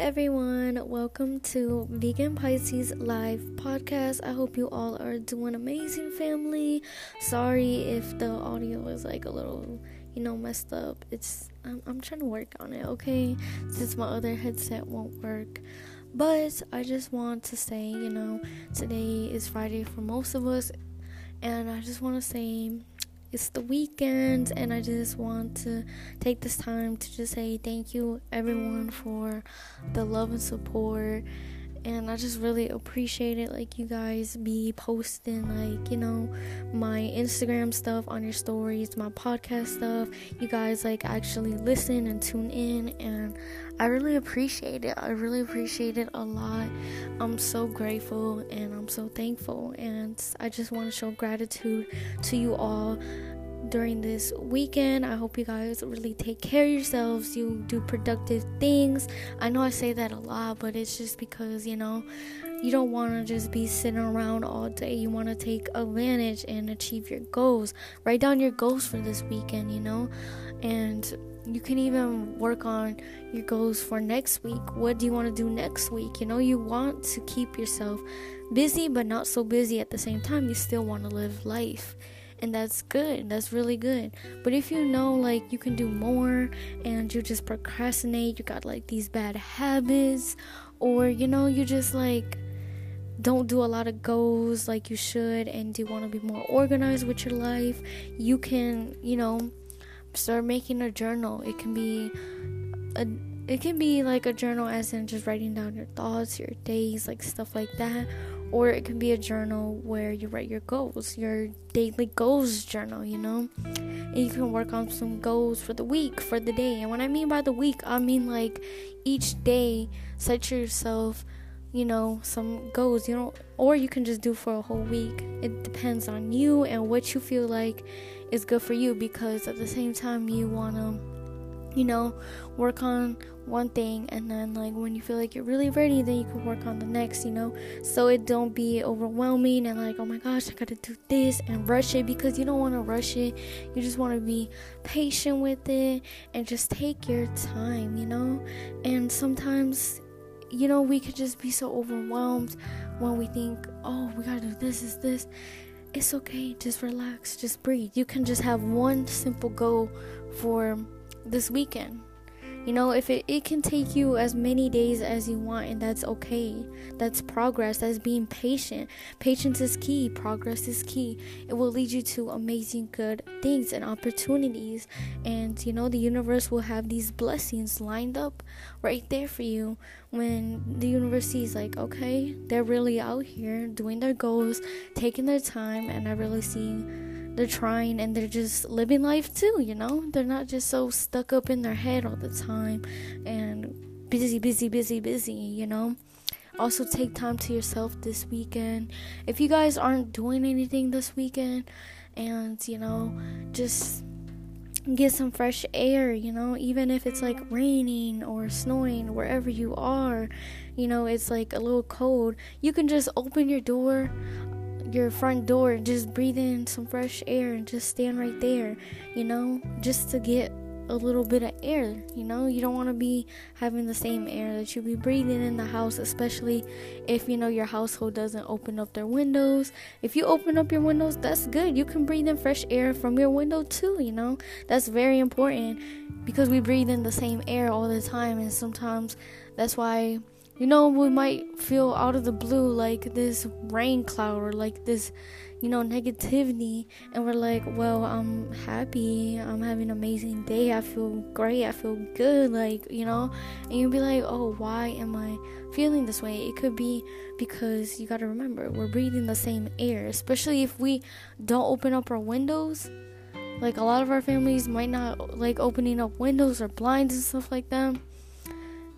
everyone, welcome to Vegan Pisces Life Podcast. I hope you all are doing amazing, family. Sorry if the audio is like a little, you know, messed up. It's I'm, I'm trying to work on it, okay? Since my other headset won't work. But I just want to say, you know, today is Friday for most of us, and I just want to say it's the weekend and I just want to take this time to just say thank you everyone for the love and support and I just really appreciate it like you guys be posting like you know my Instagram stuff on your stories my podcast stuff. You guys like actually listen and tune in and I really appreciate it. I really appreciate it a lot. I'm so grateful and I'm so thankful and I just want to show gratitude to you all during this weekend. I hope you guys really take care of yourselves. You do productive things. I know I say that a lot, but it's just because, you know, you don't want to just be sitting around all day. You want to take advantage and achieve your goals. Write down your goals for this weekend, you know, and you can even work on your goals for next week. What do you want to do next week? You know, you want to keep yourself busy, but not so busy at the same time. You still want to live life and that's good that's really good. But if you know like you can do more and you just procrastinate you got like these bad habits or you know you just like don't do a lot of goals like you should and you want to be more organized with your life you can you know start making a journal. It can be a it can be like a journal as in just writing down your thoughts your days like stuff like that or it can be a journal where you write your goals, your daily goals journal, you know? And you can work on some goals for the week, for the day. And when I mean by the week, I mean like each day, set yourself, you know, some goals, you know, or you can just do for a whole week. It depends on you and what you feel like is good for you because at the same time, you want to you know, work on one thing and then like when you feel like you're really ready, then you can work on the next, you know. So it don't be overwhelming and like, oh my gosh, I gotta do this and rush it because you don't want to rush it. You just want to be patient with it and just take your time, you know. And sometimes, you know, we could just be so overwhelmed when we think, oh, we gotta do this, is this. It's okay, just relax, just breathe. You can just have one simple goal for this weekend. You know, if it, it can take you as many days as you want, and that's okay. That's progress. That's being patient. Patience is key. Progress is key. It will lead you to amazing, good things and opportunities. And, you know, the universe will have these blessings lined up right there for you when the universe sees, like, okay, they're really out here doing their goals, taking their time, and I really see they're trying and they're just living life too, you know? They're not just so stuck up in their head all the time and busy, busy, busy, busy, you know? Also, take time to yourself this weekend. If you guys aren't doing anything this weekend, and you know, just get some fresh air, you know, even if it's like raining or snowing wherever you are, you know, it's like a little cold, you can just open your door your front door and just breathe in some fresh air and just stand right there, you know, just to get a little bit of air, you know. You don't want to be having the same air that you be breathing in the house, especially if you know your household doesn't open up their windows. If you open up your windows, that's good. You can breathe in fresh air from your window too, you know. That's very important because we breathe in the same air all the time and sometimes that's why you know, we might feel out of the blue like this rain cloud or like this, you know, negativity, and we're like, well, I'm happy, I'm having an amazing day, I feel great, I feel good, like, you know, and you'll be like, oh, why am I feeling this way? It could be because you gotta remember, we're breathing the same air, especially if we don't open up our windows. Like, a lot of our families might not like opening up windows or blinds and stuff like that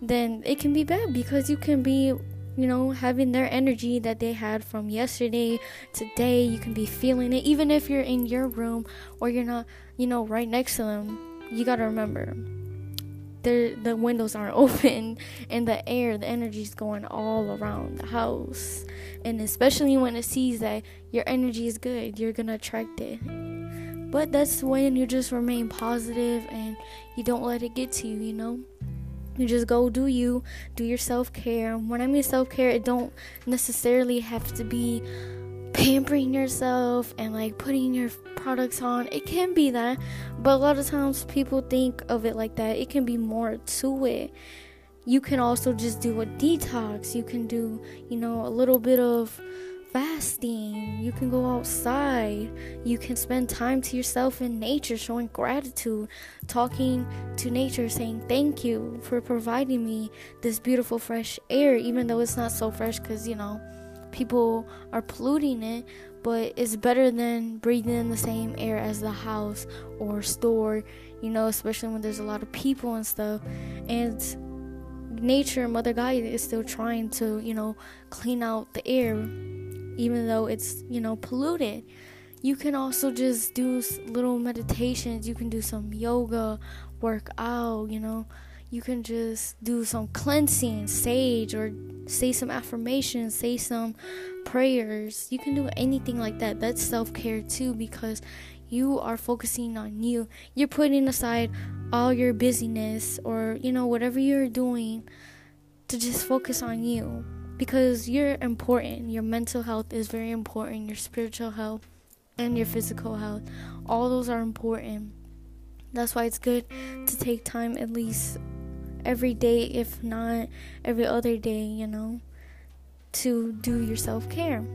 then it can be bad because you can be you know having their energy that they had from yesterday today you can be feeling it. Even if you're in your room or you're not you know right next to them you got to remember the windows aren't open and the air the energy is going all around the house. And especially when it sees that your energy is good you're gonna attract it. But that's when you just remain positive and you don't let it get to you you know you just go do you do your self-care. When i mean self-care it don't necessarily have to be pampering yourself and like putting your products on. It can be that but a lot of times people think of it like that. It can be more to it. You can also just do a detox. You can do you know a little bit of fasting. You can go outside. You can spend time to yourself in nature, showing gratitude, talking to nature, saying thank you for providing me this beautiful fresh air, even though it's not so fresh because, you know, people are polluting it. But it's better than breathing in the same air as the house or store, you know, especially when there's a lot of people and stuff. And nature, Mother Gaia is still trying to, you know, clean out the air even though it's, you know, polluted. You can also just do little meditations. You can do some yoga, work out, you know. You can just do some cleansing, sage, or say some affirmations, say some prayers. You can do anything like that. That's self care too because you are focusing on you. You're putting aside all your busyness or, you know, whatever you're doing to just focus on you because you're important. Your mental health is very important, your spiritual health and your physical health. All those are important. That's why it's good to take time at least every day, if not every other day, you know, to do your self care.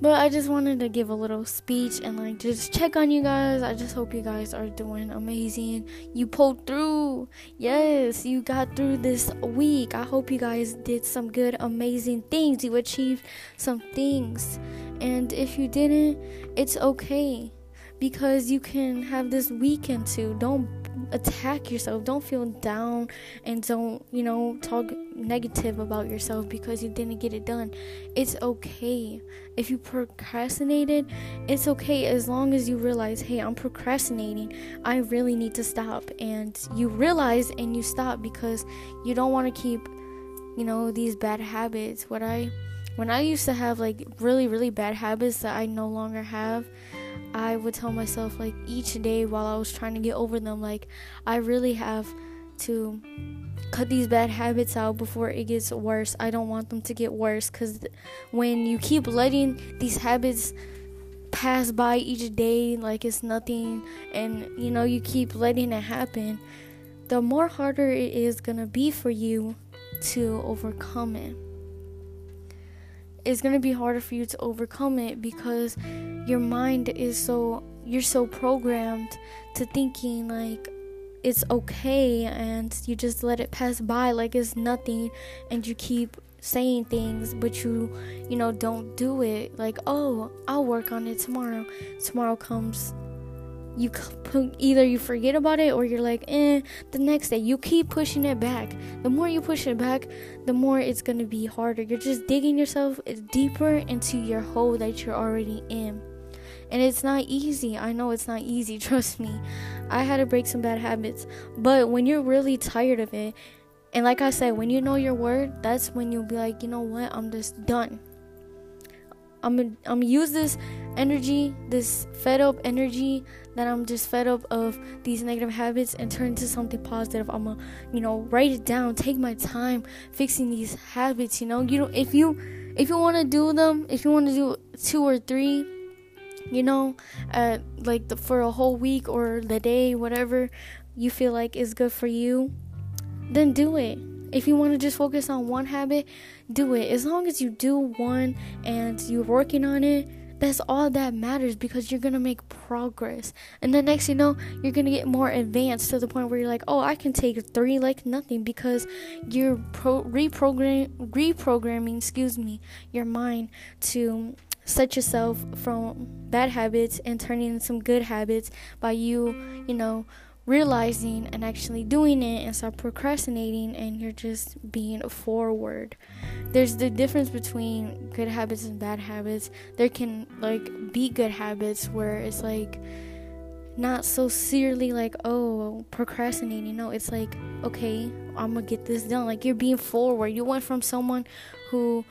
But I just wanted to give a little speech and like just check on you guys. I just hope you guys are doing amazing. You pulled through. Yes, you got through this week. I hope you guys did some good, amazing things. You achieved some things. And if you didn't, it's okay because you can have this weekend too. Don't attack yourself. Don't feel down and don't, you know, talk negative about yourself because you didn't get it done. It's okay. If you procrastinated, it's okay as long as you realize, hey, I'm procrastinating. I really need to stop. And you realize and you stop because you don't want to keep, you know, these bad habits. What I when I used to have like really, really bad habits that I no longer have, I would tell myself like each day while I was trying to get over them, like I really have to cut these bad habits out before it gets worse. I don't want them to get worse because when you keep letting these habits pass by each day like it's nothing, and you know, you keep letting it happen, the more harder it is gonna be for you to overcome it it's going to be harder for you to overcome it because your mind is so you're so programmed to thinking like it's okay and you just let it pass by like it's nothing and you keep saying things but you you know don't do it. Like oh I'll work on it tomorrow. Tomorrow comes you either you forget about it or you're like eh the next day. You keep pushing it back. The more you push it back the more it's to be harder. You're just digging yourself deeper into your hole that you're already in and it's not easy. I know it's not easy trust me. I had to break some bad habits. But when you're really tired of it and like i said when you know your word that's when you'll be like you know what? I'm just done. I'm gonna I'm use this energy, this fed up energy that I'm just fed up of these negative habits and turn into something positive. I'm gonna, you know, write it down, take my time fixing these habits, you know. You know if you if you wanna do them, if you wanna do two or three, you know, uh like the, for a whole week or the day, whatever you feel like is good for you, then do it. If you want to just focus on one habit, do it. As long as you do one and you're working on it, that's all that matters because you're gonna make progress. And the next you know, you're gonna get more advanced to the point where you're like, oh, I can take three like nothing because you're pro- reprogram reprogramming, excuse me, your mind to set yourself from bad habits and turning in some good habits by you, you know, realizing and actually doing it and stop procrastinating and you're just being forward. There's the difference between good habits and bad habits. There can like be good habits where it's like not so seriously like oh procrastinating no it's like okay i'm gonna get this done like you're being forward you went from someone who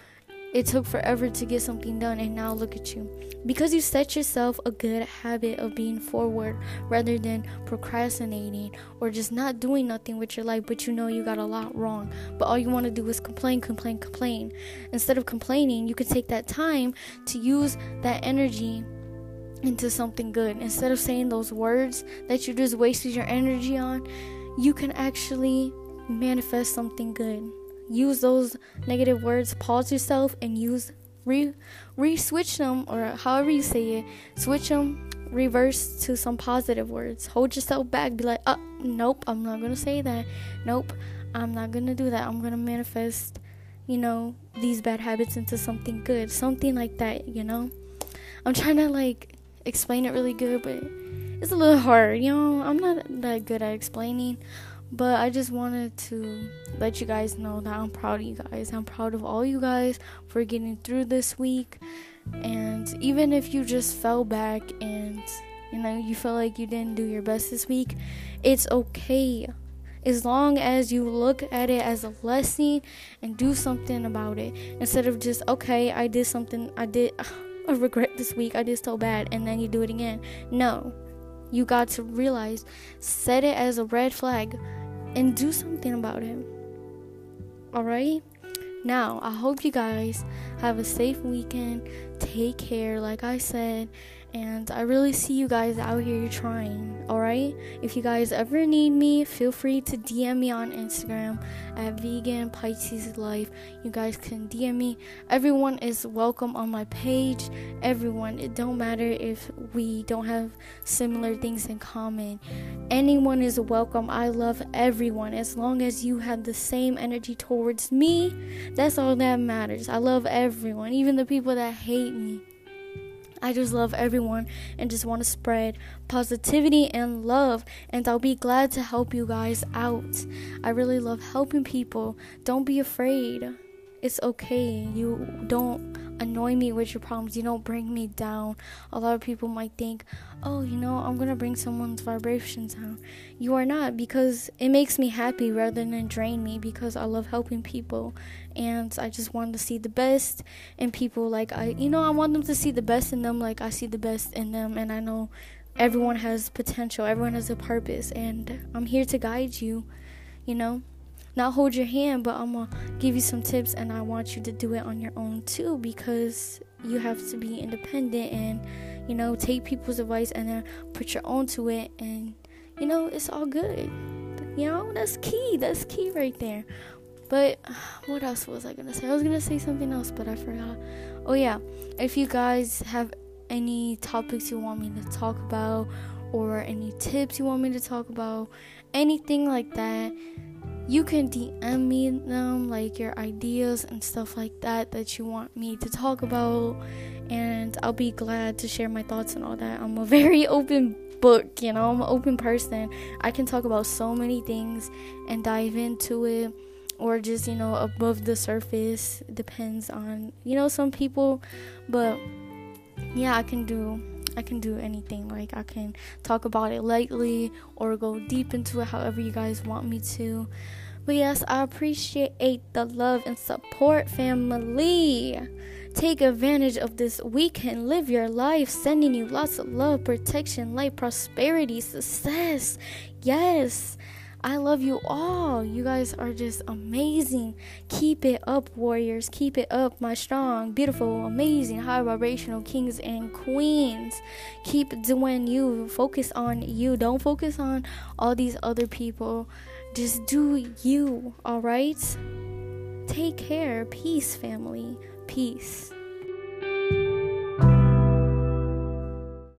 it took forever to get something done and now look at you. Because you set yourself a good habit of being forward rather than procrastinating or just not doing nothing with your life but you know you got a lot wrong. But all you want to do is complain complain complain. Instead of complaining you could take that time to use that energy into something good. Instead of saying those words that you just wasted your energy on you can actually manifest something good use those negative words, pause yourself and use re re switch them or however you say it, switch them, reverse to some positive words. Hold yourself back, be like, uh, nope, I'm not gonna say that. Nope, I'm not gonna do that. I'm gonna manifest, you know, these bad habits into something good, something like that, you know. I'm trying to like explain it really good, but it's a little hard, you know. I'm not that good at explaining. But I just wanted to let you guys know that I'm proud of you guys. I'm proud of all you guys for getting through this week. And even if you just fell back and you know you felt like you didn't do your best this week, it's okay. As long as you look at it as a lesson and do something about it instead of just okay, I did something, I did I regret this week, I did so bad and then you do it again. No. You got to realize, set it as a red flag and do something about it. Alright? Now, I hope you guys have a safe weekend. Take care, like I said. And I really see you guys out here trying, alright? If you guys ever need me, feel free to DM me on Instagram at Vegan Pisces Life. You guys can DM me. Everyone is welcome on my page. Everyone, it don't matter if we don't have similar things in common. Anyone is welcome. I love everyone as long as you have the same energy towards me. That's all that matters. I love everyone, even the people that hate me. I just love everyone and just want to spread positivity and love, and I'll be glad to help you guys out. I really love helping people. Don't be afraid. It's okay. You don't annoy me with your problems. You don't bring me down. A lot of people might think, oh, you know, I'm going to bring someone's vibrations down. You are not because it makes me happy rather than drain me because I love helping people and I just want to see the best in people. Like, I, you know, I want them to see the best in them like I see the best in them, and I know everyone has potential, everyone has a purpose, and I'm here to guide you, you know not hold your hand, but I'm gonna give you some tips and I want you to do it on your own too because you have to be independent and you know take people's advice and then put your own to it and you know it's all good. You know, that's key. That's key right there. But what else was I gonna say? I was gonna say something else, but I forgot. Oh yeah, if you guys have any topics you want me to talk about or any tips you want me to talk about, anything like that, you can DM me them like your ideas and stuff like that that you want me to talk about and I'll be glad to share my thoughts and all that. I'm a very open book, you know, I'm an open person. I can talk about so many things and dive into it or just, you know, above the surface. Depends on, you know, some people, but yeah, I can do I can do anything. Like I can talk about it lightly or go deep into it however you guys want me to. But yes, I appreciate the love and support, family. Take advantage of this weekend. Live your life, sending you lots of love, protection, light, prosperity, success. Yes. I love you all. You guys are just amazing. Keep it up, warriors. Keep it up, my strong, beautiful, amazing, high vibrational kings and queens. Keep doing you. Focus on you. Don't focus on all these other people. Just do you, alright? Take care. Peace, family. Peace.